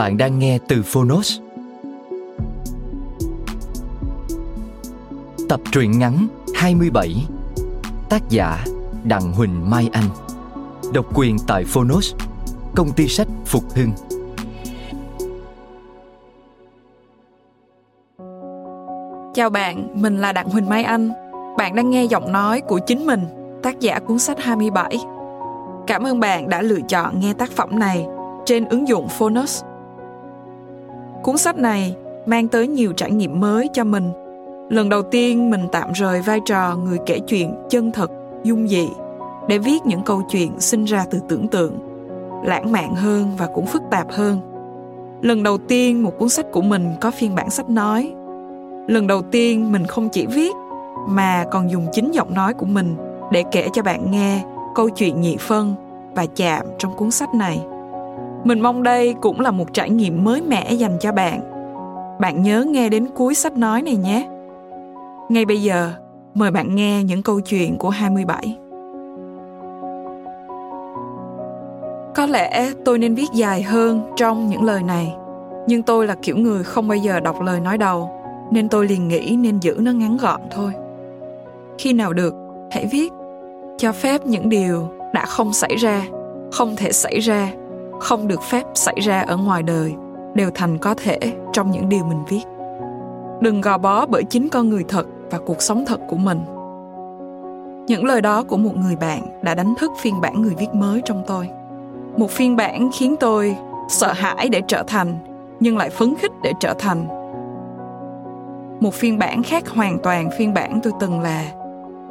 Bạn đang nghe từ Phonos. Tập truyện ngắn 27 Tác giả Đặng Huỳnh Mai Anh Độc quyền tại Phonos Công ty sách Phục Hưng Chào bạn, mình là Đặng Huỳnh Mai Anh. Bạn đang nghe giọng nói của chính mình, tác giả cuốn sách 27. Cảm ơn bạn đã lựa chọn nghe tác phẩm này trên ứng dụng Phonos. Cuốn sách này mang tới nhiều trải nghiệm mới cho mình. Lần đầu tiên mình tạm rời vai trò người kể chuyện chân thật, dung dị để viết những câu chuyện sinh ra từ tưởng tượng, lãng mạn hơn và cũng phức tạp hơn. Lần đầu tiên một cuốn sách của mình có phiên bản sách nói. Lần đầu tiên mình không chỉ viết mà còn dùng chính giọng nói của mình để kể cho bạn nghe câu chuyện nhị phân và chạm trong cuốn sách này. Mình mong đây cũng là một trải nghiệm mới mẻ dành cho bạn. Bạn nhớ nghe đến cuối sách nói này nhé. Ngay bây giờ, mời bạn nghe những câu chuyện của 27. Có lẽ tôi nên viết dài hơn trong những lời này, nhưng tôi là kiểu người không bao giờ đọc lời nói đầu, nên tôi liền nghĩ nên giữ nó ngắn gọn thôi. Khi nào được, hãy viết, cho phép những điều đã không xảy ra, không thể xảy ra không được phép xảy ra ở ngoài đời đều thành có thể trong những điều mình viết. Đừng gò bó bởi chính con người thật và cuộc sống thật của mình. Những lời đó của một người bạn đã đánh thức phiên bản người viết mới trong tôi. Một phiên bản khiến tôi sợ hãi để trở thành, nhưng lại phấn khích để trở thành. Một phiên bản khác hoàn toàn phiên bản tôi từng là.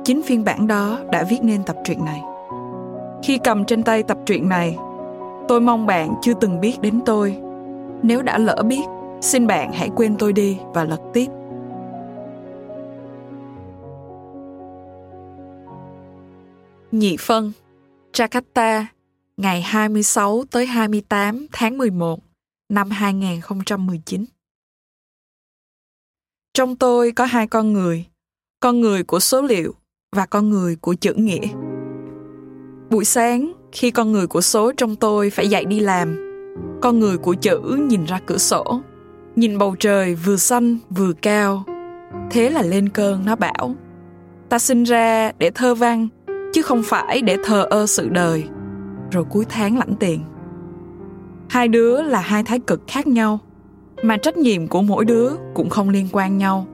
Chính phiên bản đó đã viết nên tập truyện này. Khi cầm trên tay tập truyện này Tôi mong bạn chưa từng biết đến tôi. Nếu đã lỡ biết, xin bạn hãy quên tôi đi và lật tiếp. Nhị phân, Jakarta, ngày 26 tới 28 tháng 11 năm 2019. Trong tôi có hai con người, con người của số liệu và con người của chữ nghĩa. Buổi sáng, khi con người của số trong tôi phải dậy đi làm, con người của chữ nhìn ra cửa sổ, nhìn bầu trời vừa xanh vừa cao, thế là lên cơn nó bảo, ta sinh ra để thơ văn, chứ không phải để thờ ơ sự đời. Rồi cuối tháng lãnh tiền. Hai đứa là hai thái cực khác nhau, mà trách nhiệm của mỗi đứa cũng không liên quan nhau.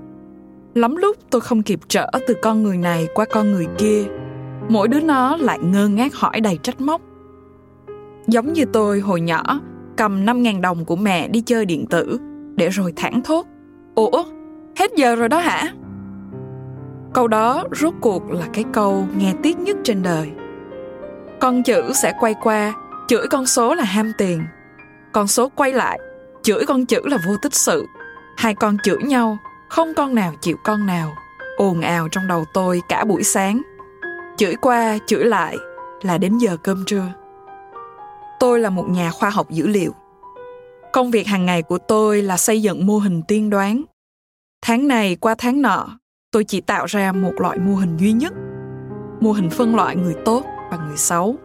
Lắm lúc tôi không kịp trở từ con người này qua con người kia mỗi đứa nó lại ngơ ngác hỏi đầy trách móc. Giống như tôi hồi nhỏ, cầm 5.000 đồng của mẹ đi chơi điện tử, để rồi thẳng thốt. Ủa, hết giờ rồi đó hả? Câu đó rốt cuộc là cái câu nghe tiếc nhất trên đời. Con chữ sẽ quay qua, chửi con số là ham tiền. Con số quay lại, chửi con chữ là vô tích sự. Hai con chửi nhau, không con nào chịu con nào. ồn ào trong đầu tôi cả buổi sáng chửi qua chửi lại là đến giờ cơm trưa. Tôi là một nhà khoa học dữ liệu. Công việc hàng ngày của tôi là xây dựng mô hình tiên đoán. Tháng này qua tháng nọ tôi chỉ tạo ra một loại mô hình duy nhất mô hình phân loại người tốt và người xấu.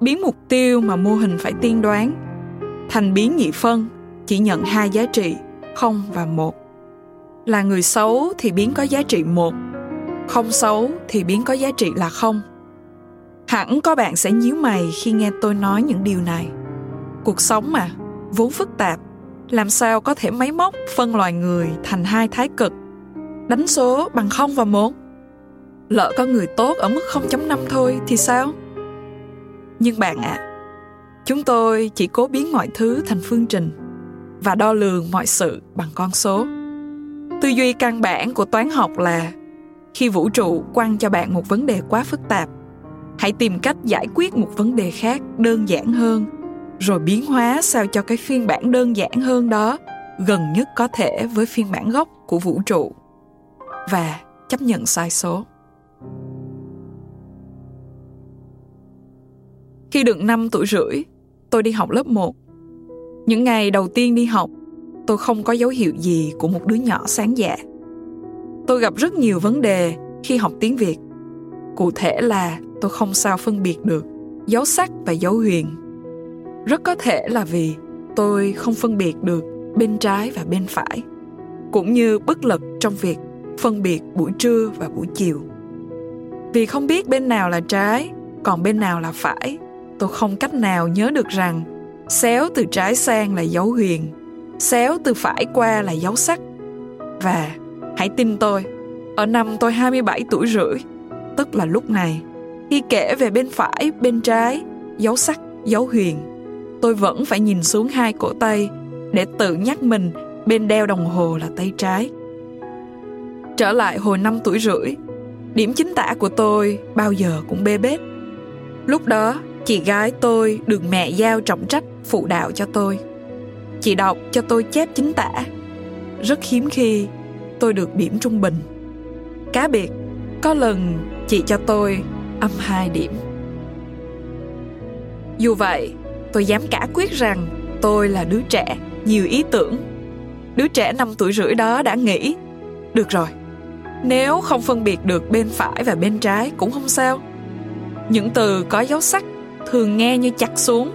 Biến mục tiêu mà mô hình phải tiên đoán thành biến nhị phân chỉ nhận hai giá trị không và một. Là người xấu thì biến có giá trị một, không xấu thì biến có giá trị là không. Hẳn có bạn sẽ nhíu mày khi nghe tôi nói những điều này. Cuộc sống mà, vốn phức tạp, làm sao có thể máy móc phân loài người thành hai thái cực, đánh số bằng không và một. Lỡ có người tốt ở mức 0.5 thôi thì sao? Nhưng bạn ạ, à, chúng tôi chỉ cố biến mọi thứ thành phương trình và đo lường mọi sự bằng con số. Tư duy căn bản của toán học là khi vũ trụ quăng cho bạn một vấn đề quá phức tạp, hãy tìm cách giải quyết một vấn đề khác đơn giản hơn rồi biến hóa sao cho cái phiên bản đơn giản hơn đó gần nhất có thể với phiên bản gốc của vũ trụ và chấp nhận sai số. Khi được 5 tuổi rưỡi, tôi đi học lớp 1. Những ngày đầu tiên đi học, tôi không có dấu hiệu gì của một đứa nhỏ sáng dạ. Tôi gặp rất nhiều vấn đề khi học tiếng Việt. Cụ thể là tôi không sao phân biệt được dấu sắc và dấu huyền. Rất có thể là vì tôi không phân biệt được bên trái và bên phải, cũng như bất lực trong việc phân biệt buổi trưa và buổi chiều. Vì không biết bên nào là trái, còn bên nào là phải, tôi không cách nào nhớ được rằng xéo từ trái sang là dấu huyền, xéo từ phải qua là dấu sắc. Và hãy tin tôi, ở năm tôi 27 tuổi rưỡi, tức là lúc này, khi kể về bên phải, bên trái, dấu sắc, dấu huyền, tôi vẫn phải nhìn xuống hai cổ tay để tự nhắc mình bên đeo đồng hồ là tay trái. Trở lại hồi năm tuổi rưỡi, điểm chính tả của tôi bao giờ cũng bê bết. Lúc đó, chị gái tôi được mẹ giao trọng trách phụ đạo cho tôi. Chị đọc cho tôi chép chính tả. Rất hiếm khi tôi được điểm trung bình. Cá biệt, có lần chị cho tôi âm 2 điểm. Dù vậy, tôi dám cả quyết rằng tôi là đứa trẻ nhiều ý tưởng. Đứa trẻ 5 tuổi rưỡi đó đã nghĩ, được rồi, nếu không phân biệt được bên phải và bên trái cũng không sao. Những từ có dấu sắc thường nghe như chặt xuống.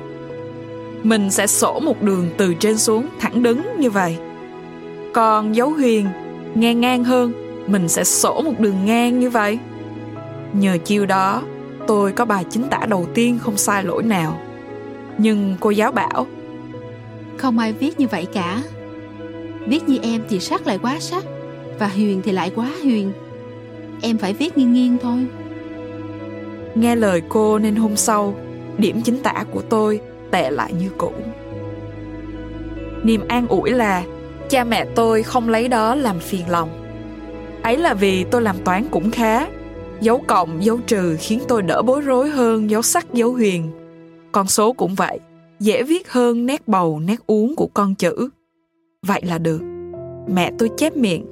Mình sẽ sổ một đường từ trên xuống thẳng đứng như vậy. Còn dấu huyền nghe ngang hơn, mình sẽ sổ một đường ngang như vậy. Nhờ chiêu đó, tôi có bài chính tả đầu tiên không sai lỗi nào. Nhưng cô giáo bảo Không ai viết như vậy cả Viết như em thì sắc lại quá sắc Và huyền thì lại quá huyền Em phải viết nghiêng nghiêng thôi Nghe lời cô nên hôm sau Điểm chính tả của tôi tệ lại như cũ Niềm an ủi là Cha mẹ tôi không lấy đó làm phiền lòng Ấy là vì tôi làm toán cũng khá Dấu cộng, dấu trừ khiến tôi đỡ bối rối hơn dấu sắc, dấu huyền con số cũng vậy, dễ viết hơn nét bầu, nét uống của con chữ. Vậy là được. Mẹ tôi chép miệng.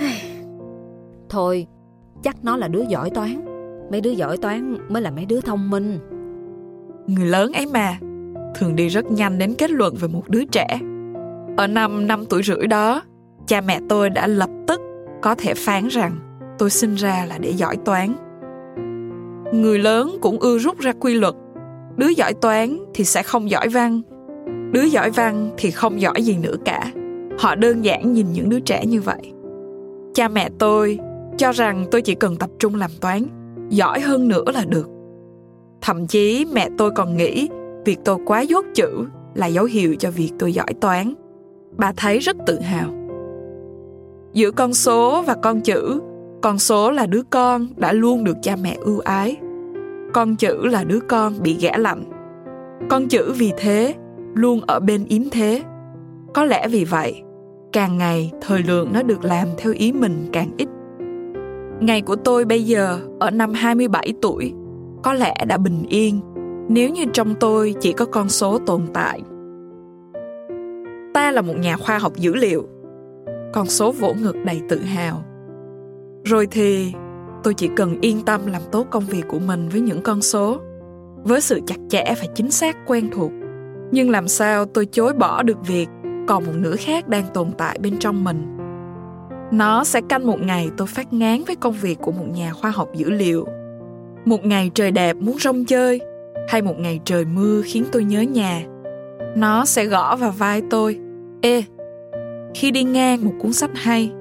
Thôi, chắc nó là đứa giỏi toán. Mấy đứa giỏi toán mới là mấy đứa thông minh. Người lớn ấy mà, thường đi rất nhanh đến kết luận về một đứa trẻ. Ở năm năm tuổi rưỡi đó, cha mẹ tôi đã lập tức có thể phán rằng tôi sinh ra là để giỏi toán. Người lớn cũng ưa rút ra quy luật đứa giỏi toán thì sẽ không giỏi văn đứa giỏi văn thì không giỏi gì nữa cả. Họ đơn giản nhìn những đứa trẻ như vậy. Cha mẹ tôi cho rằng tôi chỉ cần tập trung làm toán giỏi hơn nữa là được. Thậm chí mẹ tôi còn nghĩ việc tôi quá dốt chữ là dấu hiệu cho việc tôi giỏi toán bà thấy rất tự hào. Giữa con số và con chữ, con số là đứa con đã luôn được cha mẹ ưu ái. Con chữ là đứa con bị ghẻ lạnh. Con chữ vì thế, luôn ở bên yếm thế. Có lẽ vì vậy, càng ngày thời lượng nó được làm theo ý mình càng ít. Ngày của tôi bây giờ, ở năm 27 tuổi, có lẽ đã bình yên. Nếu như trong tôi chỉ có con số tồn tại ta là một nhà khoa học dữ liệu. Con số vỗ ngực đầy tự hào. Rồi thì, tôi chỉ cần yên tâm làm tốt công việc của mình với những con số, với sự chặt chẽ và chính xác quen thuộc. Nhưng làm sao tôi chối bỏ được việc còn một nửa khác đang tồn tại bên trong mình? Nó sẽ canh một ngày tôi phát ngán với công việc của một nhà khoa học dữ liệu. Một ngày trời đẹp muốn rong chơi, hay một ngày trời mưa khiến tôi nhớ nhà? Nó sẽ gõ vào vai tôi ê, khi đi ngang một cuốn sách hay,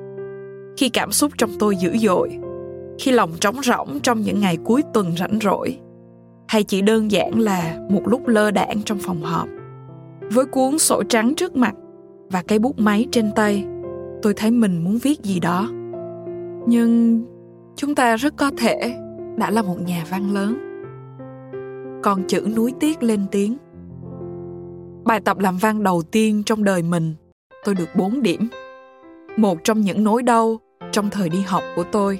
khi cảm xúc trong tôi dữ dội, khi lòng trống rỗng trong những ngày cuối tuần rảnh rỗi, hay chỉ đơn giản là một lúc lơ đãng trong phòng họp. Với cuốn sổ trắng trước mặt và cây bút máy trên tay, tôi thấy mình muốn viết gì đó. Nhưng chúng ta rất có thể đã là một nhà văn lớn. Còn chữ núi tiếc lên tiếng bài tập làm văn đầu tiên trong đời mình. Tôi được 4 điểm. Một trong những nỗi đau trong thời đi học của tôi.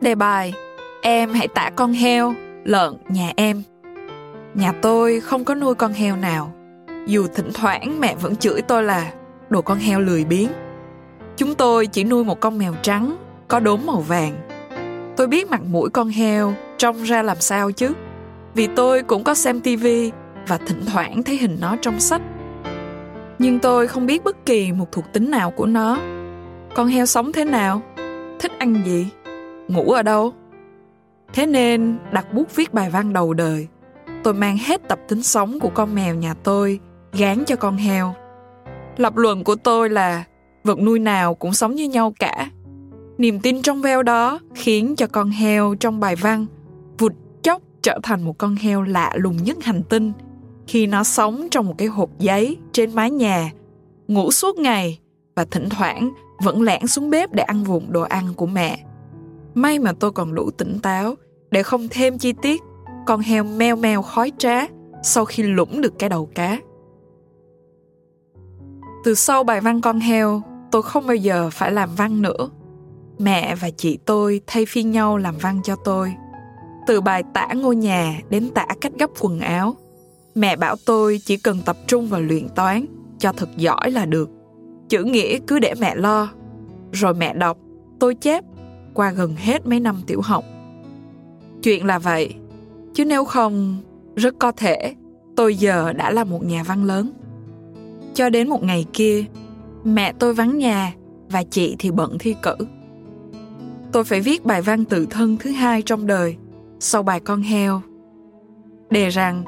Đề bài, em hãy tả con heo, lợn, nhà em. Nhà tôi không có nuôi con heo nào. Dù thỉnh thoảng mẹ vẫn chửi tôi là, đồ con heo lười biếng. Chúng tôi chỉ nuôi một con mèo trắng, có đốm màu vàng. Tôi biết mặt mũi con heo trông ra làm sao chứ. Vì tôi cũng có xem tivi và thỉnh thoảng thấy hình nó trong sách. Nhưng tôi không biết bất kỳ một thuộc tính nào của nó. Con heo sống thế nào? Thích ăn gì? Ngủ ở đâu? Thế nên, đặt bút viết bài văn đầu đời, tôi mang hết tập tính sống của con mèo nhà tôi gán cho con heo. Lập luận của tôi là, vật nuôi nào cũng sống như nhau cả. Niềm tin trong veo đó khiến cho con heo trong bài văn vụt chốc trở thành một con heo lạ lùng nhất hành tinh khi nó sống trong một cái hộp giấy trên mái nhà, ngủ suốt ngày và thỉnh thoảng vẫn lẻn xuống bếp để ăn vụng đồ ăn của mẹ. May mà tôi còn đủ tỉnh táo để không thêm chi tiết con heo meo meo khói trá sau khi lũng được cái đầu cá. Từ sau bài văn con heo, tôi không bao giờ phải làm văn nữa. Mẹ và chị tôi thay phiên nhau làm văn cho tôi. Từ bài tả ngôi nhà đến tả cách gấp quần áo mẹ bảo tôi chỉ cần tập trung vào luyện toán, cho thật giỏi là được. Chữ nghĩa cứ để mẹ lo. Rồi mẹ đọc, tôi chép qua gần hết mấy năm tiểu học. Chuyện là vậy, chứ nếu không, rất có thể tôi giờ đã là một nhà văn lớn. Cho đến một ngày kia, mẹ tôi vắng nhà và chị thì bận thi cử. Tôi phải viết bài văn tự thân thứ hai trong đời, sau bài con heo. Đề rằng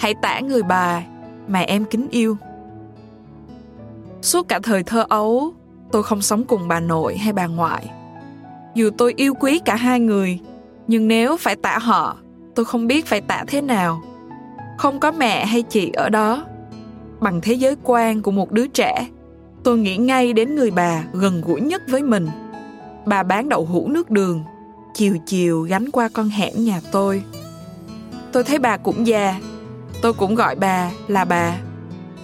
hãy tả người bà mà em kính yêu. Suốt cả thời thơ ấu, tôi không sống cùng bà nội hay bà ngoại. Dù tôi yêu quý cả hai người, nhưng nếu phải tả họ, tôi không biết phải tả thế nào. Không có mẹ hay chị ở đó. Bằng thế giới quan của một đứa trẻ, tôi nghĩ ngay đến người bà gần gũi nhất với mình. Bà bán đậu hũ nước đường, chiều chiều gánh qua con hẻm nhà tôi. Tôi thấy bà cũng già tôi cũng gọi bà là bà,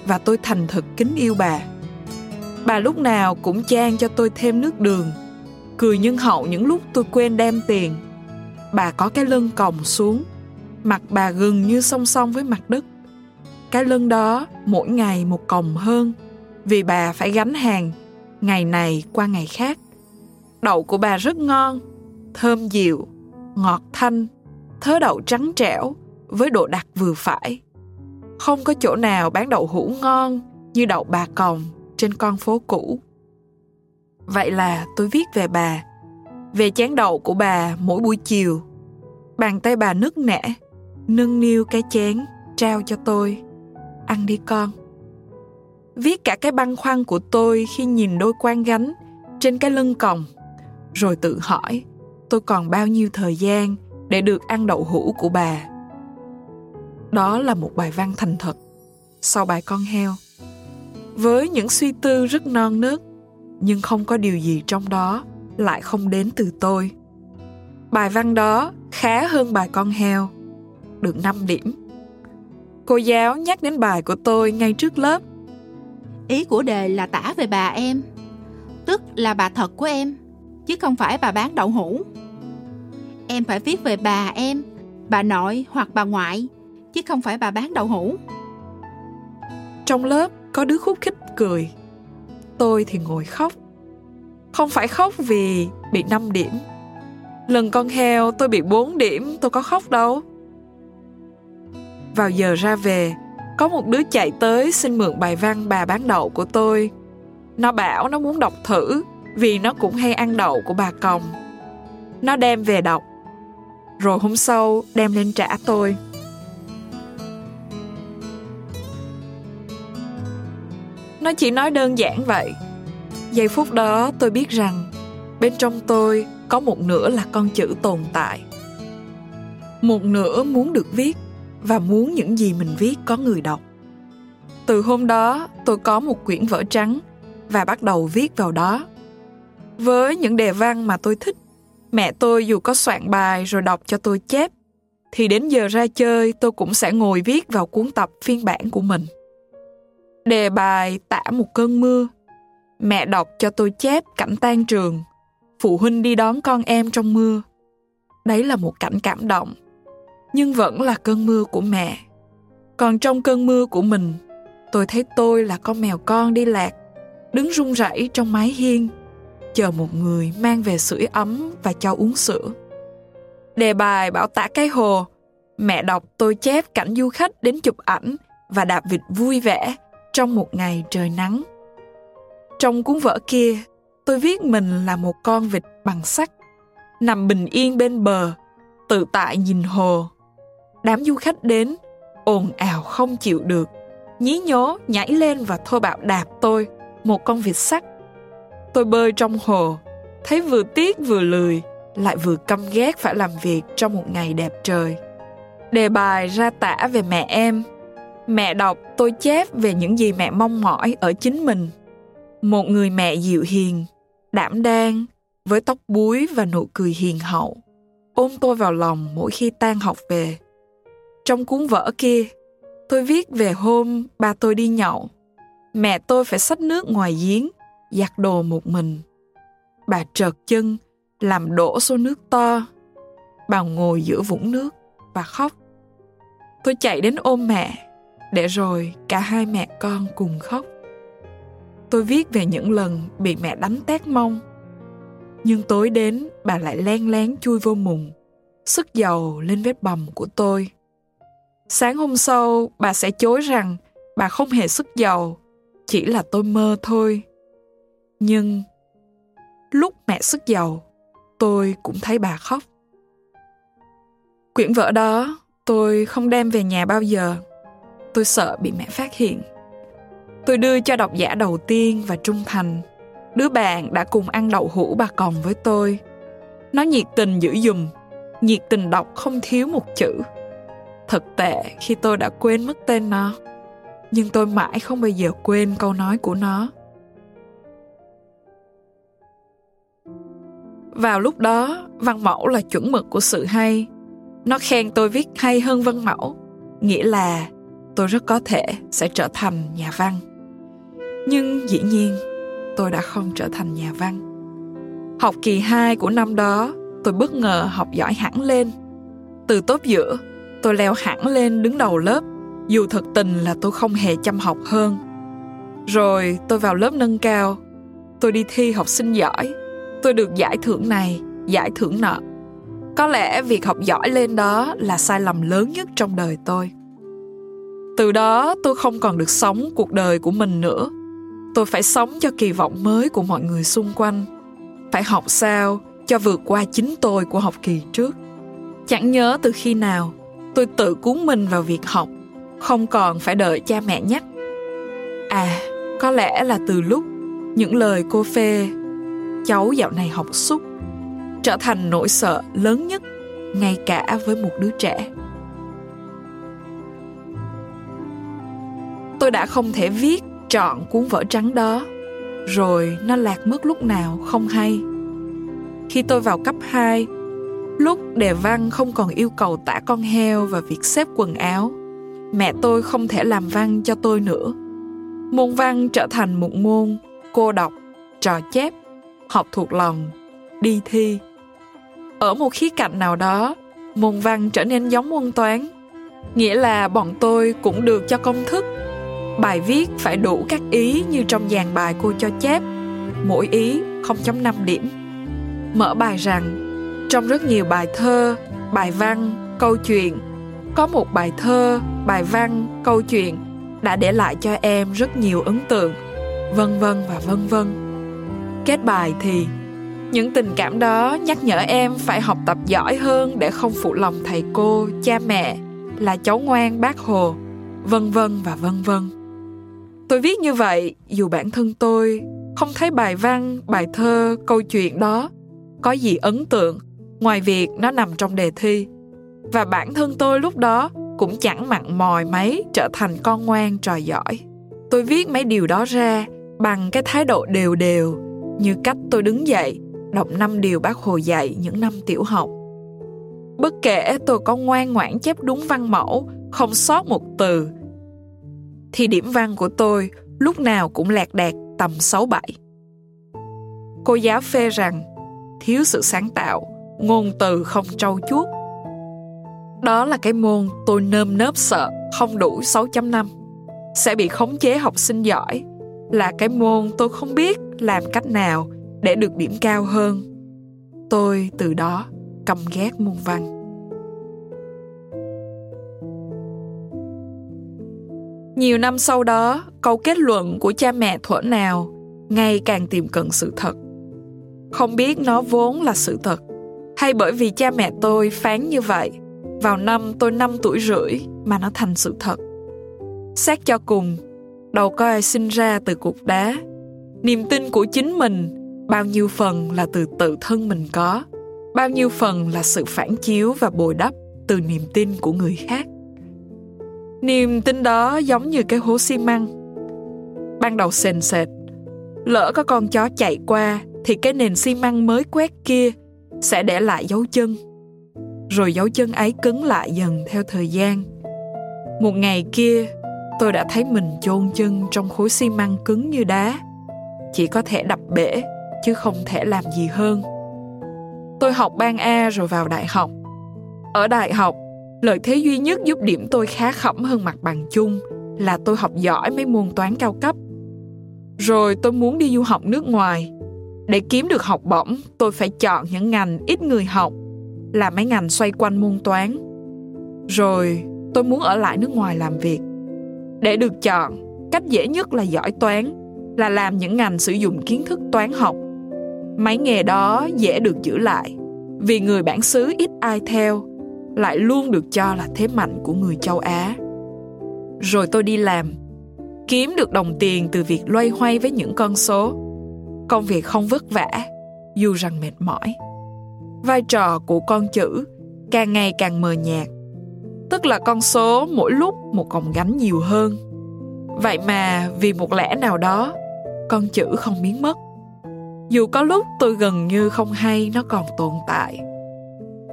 và tôi thành thực kính yêu bà. Bà lúc nào cũng chan cho tôi thêm nước đường, cười nhân hậu những lúc tôi quên đem tiền. Bà có cái lưng còng xuống, mặt bà gần như song song với mặt đất. Cái lưng đó mỗi ngày một còng hơn, vì bà phải gánh hàng ngày này qua ngày khác. Đậu của bà rất ngon, thơm dịu, ngọt thanh, thớ đậu trắng trẻo với độ đặc vừa phải không có chỗ nào bán đậu hũ ngon như đậu bà còng trên con phố cũ. Vậy là tôi viết về bà, về chén đậu của bà mỗi buổi chiều. Bàn tay bà nức nẻ, nâng niu cái chén, trao cho tôi. Ăn đi con. Viết cả cái băn khoăn của tôi khi nhìn đôi quan gánh trên cái lưng còng, rồi tự hỏi, tôi còn bao nhiêu thời gian để được ăn đậu hũ của bà? Đó là một bài văn thành thật. Sau bài con heo. Với những suy tư rất non nớt, nhưng không có điều gì trong đó, lại không đến từ tôi. Bài văn đó khá hơn bài con heo. Được 5 điểm. Cô giáo nhắc đến bài của tôi ngay trước lớp. Ý của đề là tả về bà em, tức là bà thật của em, chứ không phải bà bán đậu hũ. Em phải viết về bà em, bà nội hoặc bà ngoại chứ không phải bà bán đậu hũ. Trong lớp có đứa khúc khích cười. Tôi thì ngồi khóc. Không phải khóc vì bị 5 điểm. Lần con heo tôi bị 4 điểm, tôi có khóc đâu. Vào giờ ra về, có một đứa chạy tới xin mượn bài văn bà bán đậu của tôi. Nó bảo nó muốn đọc thử, vì nó cũng hay ăn đậu của bà còng. Nó đem về đọc. Rồi hôm sau đem lên trả tôi. Nó chỉ nói đơn giản vậy. Giây phút đó tôi biết rằng bên trong tôi có một nửa là con chữ tồn tại. Một nửa muốn được viết và muốn những gì mình viết có người đọc. Từ hôm đó, tôi có một quyển vở trắng và bắt đầu viết vào đó. Với những đề văn mà tôi thích, mẹ tôi dù có soạn bài rồi đọc cho tôi chép, thì đến giờ ra chơi tôi cũng sẽ ngồi viết vào cuốn tập phiên bản của mình. Đề bài tả một cơn mưa. Mẹ đọc cho tôi chép cảnh tan trường. Phụ huynh đi đón con em trong mưa. Đấy là một cảnh cảm động. Nhưng vẫn là cơn mưa của mẹ. Còn trong cơn mưa của mình, tôi thấy tôi là con mèo con đi lạc, đứng run rẩy trong mái hiên, chờ một người mang về sưởi ấm và cho uống sữa. Đề bài bảo tả cái hồ, mẹ đọc tôi chép cảnh du khách đến chụp ảnh và đạp vịt vui vẻ trong một ngày trời nắng. Trong cuốn vở kia, tôi viết mình là một con vịt bằng sắt, nằm bình yên bên bờ, tự tại nhìn hồ. Đám du khách đến, ồn ào không chịu được, nhí nhố nhảy lên và thô bạo đạp tôi, một con vịt sắt. Tôi bơi trong hồ, thấy vừa tiếc vừa lười, lại vừa căm ghét phải làm việc trong một ngày đẹp trời. Đề bài ra tả về mẹ em, Mẹ đọc tôi chép về những gì mẹ mong mỏi ở chính mình. Một người mẹ dịu hiền, đảm đang, với tóc búi và nụ cười hiền hậu, ôm tôi vào lòng mỗi khi tan học về. Trong cuốn vở kia, tôi viết về hôm ba tôi đi nhậu. Mẹ tôi phải xách nước ngoài giếng, giặt đồ một mình. Bà trợt chân, làm đổ số nước to. Bà ngồi giữa vũng nước và khóc. Tôi chạy đến ôm mẹ, để rồi cả hai mẹ con cùng khóc. Tôi viết về những lần bị mẹ đánh tét mông. Nhưng tối đến bà lại len lén chui vô mùng, sức dầu lên vết bầm của tôi. Sáng hôm sau, bà sẽ chối rằng bà không hề sức dầu, chỉ là tôi mơ thôi. Nhưng lúc mẹ sức dầu, tôi cũng thấy bà khóc. Quyển vở đó tôi không đem về nhà bao giờ tôi sợ bị mẹ phát hiện. Tôi đưa cho độc giả đầu tiên và trung thành, đứa bạn đã cùng ăn đậu hũ bà còng với tôi. Nó nhiệt tình giữ dùm, nhiệt tình đọc không thiếu một chữ. Thật tệ khi tôi đã quên mất tên nó, nhưng tôi mãi không bao giờ quên câu nói của nó. Vào lúc đó, văn mẫu là chuẩn mực của sự hay. Nó khen tôi viết hay hơn văn mẫu, nghĩa là tôi rất có thể sẽ trở thành nhà văn. Nhưng dĩ nhiên, tôi đã không trở thành nhà văn. Học kỳ 2 của năm đó, tôi bất ngờ học giỏi hẳn lên. Từ tốt giữa, tôi leo hẳn lên đứng đầu lớp, dù thật tình là tôi không hề chăm học hơn. Rồi tôi vào lớp nâng cao, tôi đi thi học sinh giỏi, tôi được giải thưởng này, giải thưởng nọ. Có lẽ việc học giỏi lên đó là sai lầm lớn nhất trong đời tôi. Từ đó tôi không còn được sống cuộc đời của mình nữa. Tôi phải sống cho kỳ vọng mới của mọi người xung quanh. Phải học sao cho vượt qua chính tôi của học kỳ trước. Chẳng nhớ từ khi nào tôi tự cuốn mình vào việc học, không còn phải đợi cha mẹ nhắc. À, có lẽ là từ lúc những lời cô phê cháu dạo này học xúc trở thành nỗi sợ lớn nhất ngay cả với một đứa trẻ. Tôi đã không thể viết trọn cuốn vở trắng đó. Rồi nó lạc mất lúc nào không hay. Khi tôi vào cấp 2 lúc đề văn không còn yêu cầu tả con heo và việc xếp quần áo, mẹ tôi không thể làm văn cho tôi nữa. Môn văn trở thành một môn cô đọc, trò chép, học thuộc lòng, đi thi. Ở một khía cạnh nào đó, môn văn trở nên giống môn toán, nghĩa là bọn tôi cũng được cho công thức. Bài viết phải đủ các ý như trong dàn bài cô cho chép, mỗi ý 0.5 điểm. Mở bài rằng, trong rất nhiều bài thơ, bài văn, câu chuyện, có một bài thơ, bài văn, câu chuyện đã để lại cho em rất nhiều ấn tượng, vân vân và vân vân. Kết bài thì những tình cảm đó nhắc nhở em phải học tập giỏi hơn để không phụ lòng thầy cô, cha mẹ, là cháu ngoan bác Hồ, vân vân và vân vân. Tôi viết như vậy dù bản thân tôi không thấy bài văn, bài thơ, câu chuyện đó có gì ấn tượng ngoài việc nó nằm trong đề thi. Và bản thân tôi lúc đó cũng chẳng mặn mòi mấy trở thành con ngoan trò giỏi. Tôi viết mấy điều đó ra bằng cái thái độ đều đều như cách tôi đứng dậy đọc năm điều bác Hồ dạy những năm tiểu học. Bất kể tôi có ngoan ngoãn chép đúng văn mẫu, không sót một từ, thì điểm văn của tôi lúc nào cũng lạc đạt tầm 6-7. Cô giáo phê rằng thiếu sự sáng tạo, ngôn từ không trau chuốt. Đó là cái môn tôi nơm nớp sợ không đủ 6.5. Sẽ bị khống chế học sinh giỏi là cái môn tôi không biết làm cách nào để được điểm cao hơn. Tôi từ đó căm ghét môn văn. Nhiều năm sau đó, câu kết luận của cha mẹ thuở nào ngày càng tìm cận sự thật. Không biết nó vốn là sự thật, hay bởi vì cha mẹ tôi phán như vậy, vào năm tôi 5 tuổi rưỡi mà nó thành sự thật. Xét cho cùng, đâu có ai sinh ra từ cục đá. Niềm tin của chính mình, bao nhiêu phần là từ tự thân mình có, bao nhiêu phần là sự phản chiếu và bồi đắp từ niềm tin của người khác. Niềm tin đó giống như cái hố xi măng. Ban đầu sền sệt, lỡ có con chó chạy qua thì cái nền xi măng mới quét kia sẽ để lại dấu chân. Rồi dấu chân ấy cứng lại dần theo thời gian. Một ngày kia, tôi đã thấy mình chôn chân trong khối xi măng cứng như đá. Chỉ có thể đập bể, chứ không thể làm gì hơn. Tôi học ban A rồi vào đại học. Ở đại học, Lợi thế duy nhất giúp điểm tôi khá khẩm hơn mặt bằng chung là tôi học giỏi mấy môn toán cao cấp. Rồi tôi muốn đi du học nước ngoài. Để kiếm được học bổng, tôi phải chọn những ngành ít người học, là mấy ngành xoay quanh môn toán. Rồi tôi muốn ở lại nước ngoài làm việc. Để được chọn, cách dễ nhất là giỏi toán, là làm những ngành sử dụng kiến thức toán học. Mấy nghề đó dễ được giữ lại, vì người bản xứ ít ai theo, lại luôn được cho là thế mạnh của người châu Á. Rồi tôi đi làm, kiếm được đồng tiền từ việc loay hoay với những con số. Công việc không vất vả, dù rằng mệt mỏi. Vai trò của con chữ càng ngày càng mờ nhạt. Tức là con số mỗi lúc một còng gánh nhiều hơn. Vậy mà vì một lẽ nào đó, con chữ không biến mất. Dù có lúc tôi gần như không hay nó còn tồn tại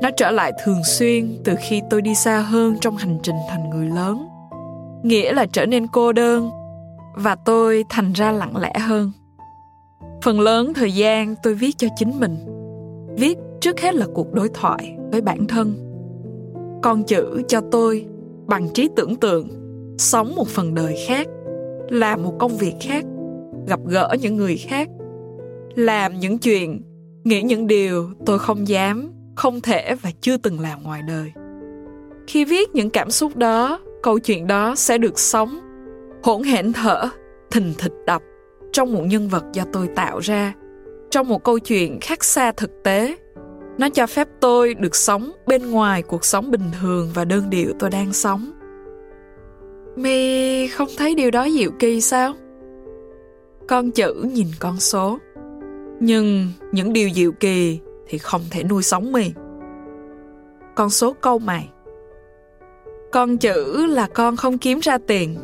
nó trở lại thường xuyên từ khi tôi đi xa hơn trong hành trình thành người lớn. Nghĩa là trở nên cô đơn và tôi thành ra lặng lẽ hơn. Phần lớn thời gian tôi viết cho chính mình, viết trước hết là cuộc đối thoại với bản thân. Con chữ cho tôi bằng trí tưởng tượng, sống một phần đời khác, làm một công việc khác, gặp gỡ những người khác, làm những chuyện, nghĩ những điều tôi không dám không thể và chưa từng làm ngoài đời. Khi viết những cảm xúc đó, câu chuyện đó sẽ được sống, hỗn hển thở, thình thịch đập trong một nhân vật do tôi tạo ra, trong một câu chuyện khác xa thực tế. Nó cho phép tôi được sống bên ngoài cuộc sống bình thường và đơn điệu tôi đang sống. Mi không thấy điều đó dịu kỳ sao? Con chữ nhìn con số. Nhưng những điều diệu kỳ thì không thể nuôi sống mì. Con số câu mày. Con chữ là con không kiếm ra tiền.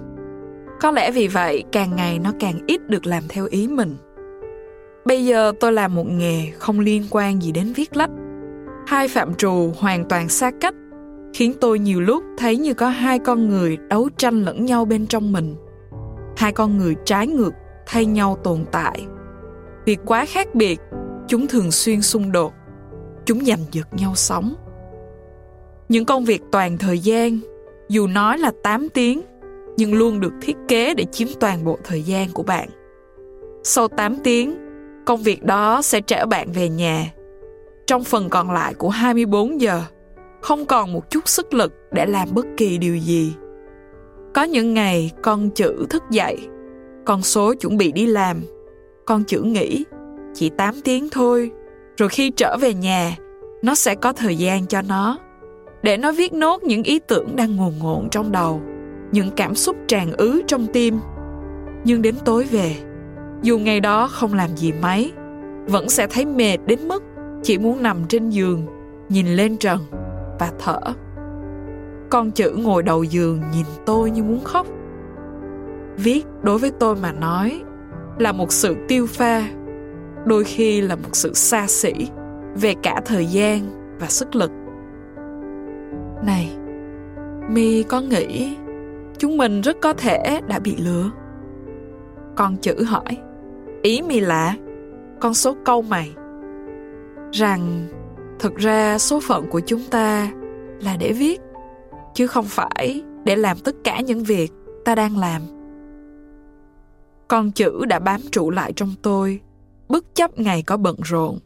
Có lẽ vì vậy, càng ngày nó càng ít được làm theo ý mình. Bây giờ tôi làm một nghề không liên quan gì đến viết lách. Hai phạm trù hoàn toàn xa cách, khiến tôi nhiều lúc thấy như có hai con người đấu tranh lẫn nhau bên trong mình. Hai con người trái ngược, thay nhau tồn tại. Vì quá khác biệt chúng thường xuyên xung đột chúng giành giật nhau sống những công việc toàn thời gian dù nói là 8 tiếng nhưng luôn được thiết kế để chiếm toàn bộ thời gian của bạn. Sau 8 tiếng, công việc đó sẽ trở bạn về nhà. Trong phần còn lại của 24 giờ, không còn một chút sức lực để làm bất kỳ điều gì. Có những ngày con chữ thức dậy, con số chuẩn bị đi làm, con chữ nghĩ chỉ 8 tiếng thôi, rồi khi trở về nhà, nó sẽ có thời gian cho nó để nó viết nốt những ý tưởng đang ngồn ngộn trong đầu, những cảm xúc tràn ứ trong tim. Nhưng đến tối về, dù ngày đó không làm gì mấy, vẫn sẽ thấy mệt đến mức chỉ muốn nằm trên giường, nhìn lên trần và thở. Con chữ ngồi đầu giường nhìn tôi như muốn khóc. Viết đối với tôi mà nói là một sự tiêu pha, đôi khi là một sự xa xỉ về cả thời gian và sức lực. Này, mi có nghĩ chúng mình rất có thể đã bị lừa? Con chữ hỏi, ý mi là con số câu mày rằng thực ra số phận của chúng ta là để viết chứ không phải để làm tất cả những việc ta đang làm con chữ đã bám trụ lại trong tôi bất chấp ngày có bận rộn,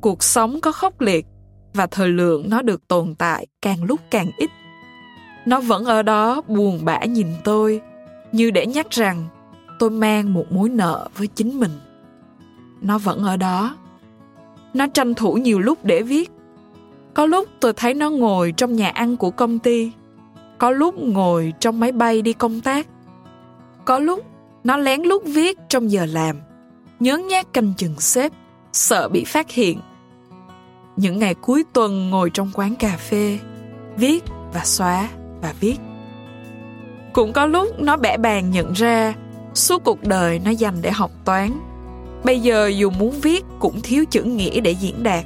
cuộc sống có khốc liệt và thời lượng nó được tồn tại càng lúc càng ít. Nó vẫn ở đó buồn bã nhìn tôi, như để nhắc rằng tôi mang một mối nợ với chính mình. Nó vẫn ở đó. Nó tranh thủ nhiều lúc để viết. Có lúc tôi thấy nó ngồi trong nhà ăn của công ty, có lúc ngồi trong máy bay đi công tác, có lúc nó lén lút viết trong giờ làm nhớ nhát canh chừng sếp sợ bị phát hiện. Những ngày cuối tuần ngồi trong quán cà phê, viết và xóa và viết. Cũng có lúc nó bẻ bàn nhận ra, suốt cuộc đời nó dành để học toán. Bây giờ dù muốn viết cũng thiếu chữ nghĩa để diễn đạt.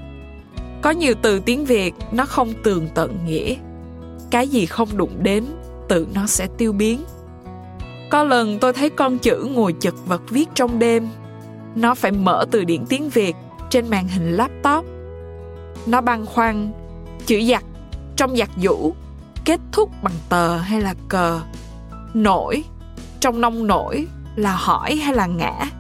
Có nhiều từ tiếng việt nó không tường tận nghĩa. Cái gì không đụng đến, tự nó sẽ tiêu biến. Có lần tôi thấy con chữ ngồi chật vật viết trong đêm nó phải mở từ điển tiếng việt trên màn hình laptop. Nó băn khoăn, chữ giặc trong giặc vũ kết thúc bằng tờ hay là cờ? Nổi trong nông nổi là hỏi hay là ngã?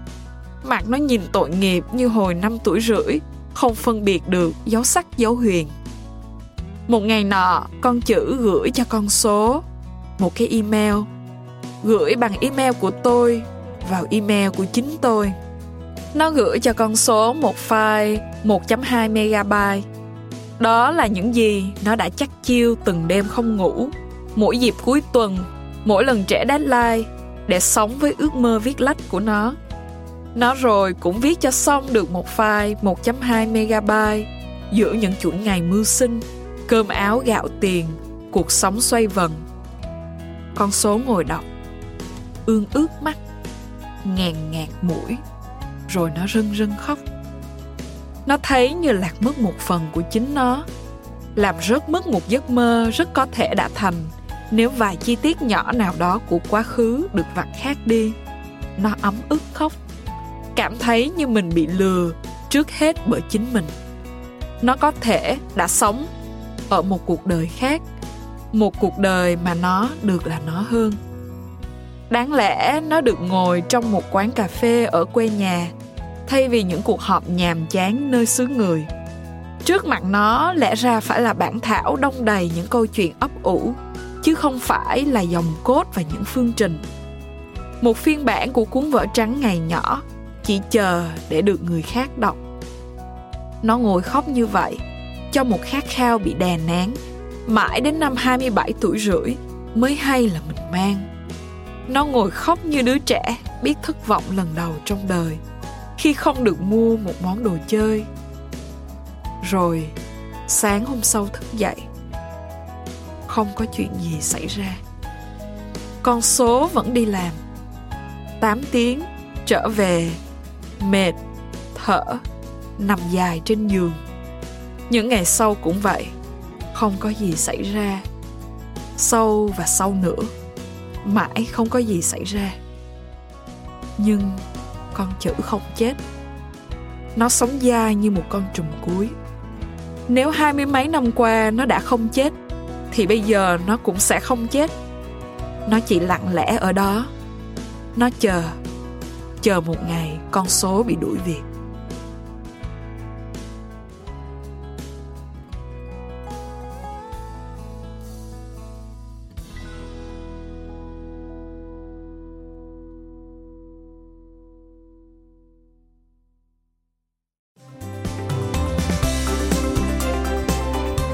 Mặt nó nhìn tội nghiệp như hồi năm tuổi rưỡi, không phân biệt được dấu sắc dấu huyền. Một ngày nọ, con chữ gửi cho con số, một cái email. Gửi bằng email của tôi vào email của chính tôi nó gửi cho con số một file 1.2 megabyte. Đó là những gì nó đã chắc chiêu từng đêm không ngủ. Mỗi dịp cuối tuần mỗi lần trẻ deadline để sống với ước mơ viết lách của nó. Nó rồi cũng viết cho xong được một file 1.2 megabyte giữa những chuỗi ngày mưu sinh, cơm áo gạo tiền, cuộc sống xoay vần. Con số ngồi đọc, ương ướt mắt, ngàn ngạt mũi, rồi nó rưng rưng khóc. Nó thấy như lạc mất một phần của chính nó, làm rớt mất một giấc mơ rất có thể đã thành nếu vài chi tiết nhỏ nào đó của quá khứ được vặt khác đi. Nó ấm ức khóc cảm thấy như mình bị lừa trước hết bởi chính mình nó có thể đã sống ở một cuộc đời khác một cuộc đời mà nó được là nó hơn đáng lẽ nó được ngồi trong một quán cà phê ở quê nhà thay vì những cuộc họp nhàm chán nơi xứ người. Trước mặt nó lẽ ra phải là bản thảo đông đầy những câu chuyện ấp ủ, chứ không phải là dòng cốt và những phương trình. Một phiên bản của cuốn vở trắng ngày nhỏ, chỉ chờ để được người khác đọc. Nó ngồi khóc như vậy, cho một khát khao bị đè nén. Mãi đến năm 27 tuổi rưỡi, mới hay là mình mang. Nó ngồi khóc như đứa trẻ, biết thất vọng lần đầu trong đời khi không được mua một món đồ chơi rồi sáng hôm sau thức dậy không có chuyện gì xảy ra con số vẫn đi làm 8 tiếng trở về mệt, thở, nằm dài trên giường. Những ngày sau cũng vậy, không có gì xảy ra. Sau và sau nữa, mãi không có gì xảy ra. Nhưng con chữ không chết. Nó sống dai như một con trùng cuối. Nếu hai mươi mấy năm qua nó đã không chết, thì bây giờ nó cũng sẽ không chết. Nó chỉ lặng lẽ ở đó. Nó chờ chờ một ngày con số bị đuổi việc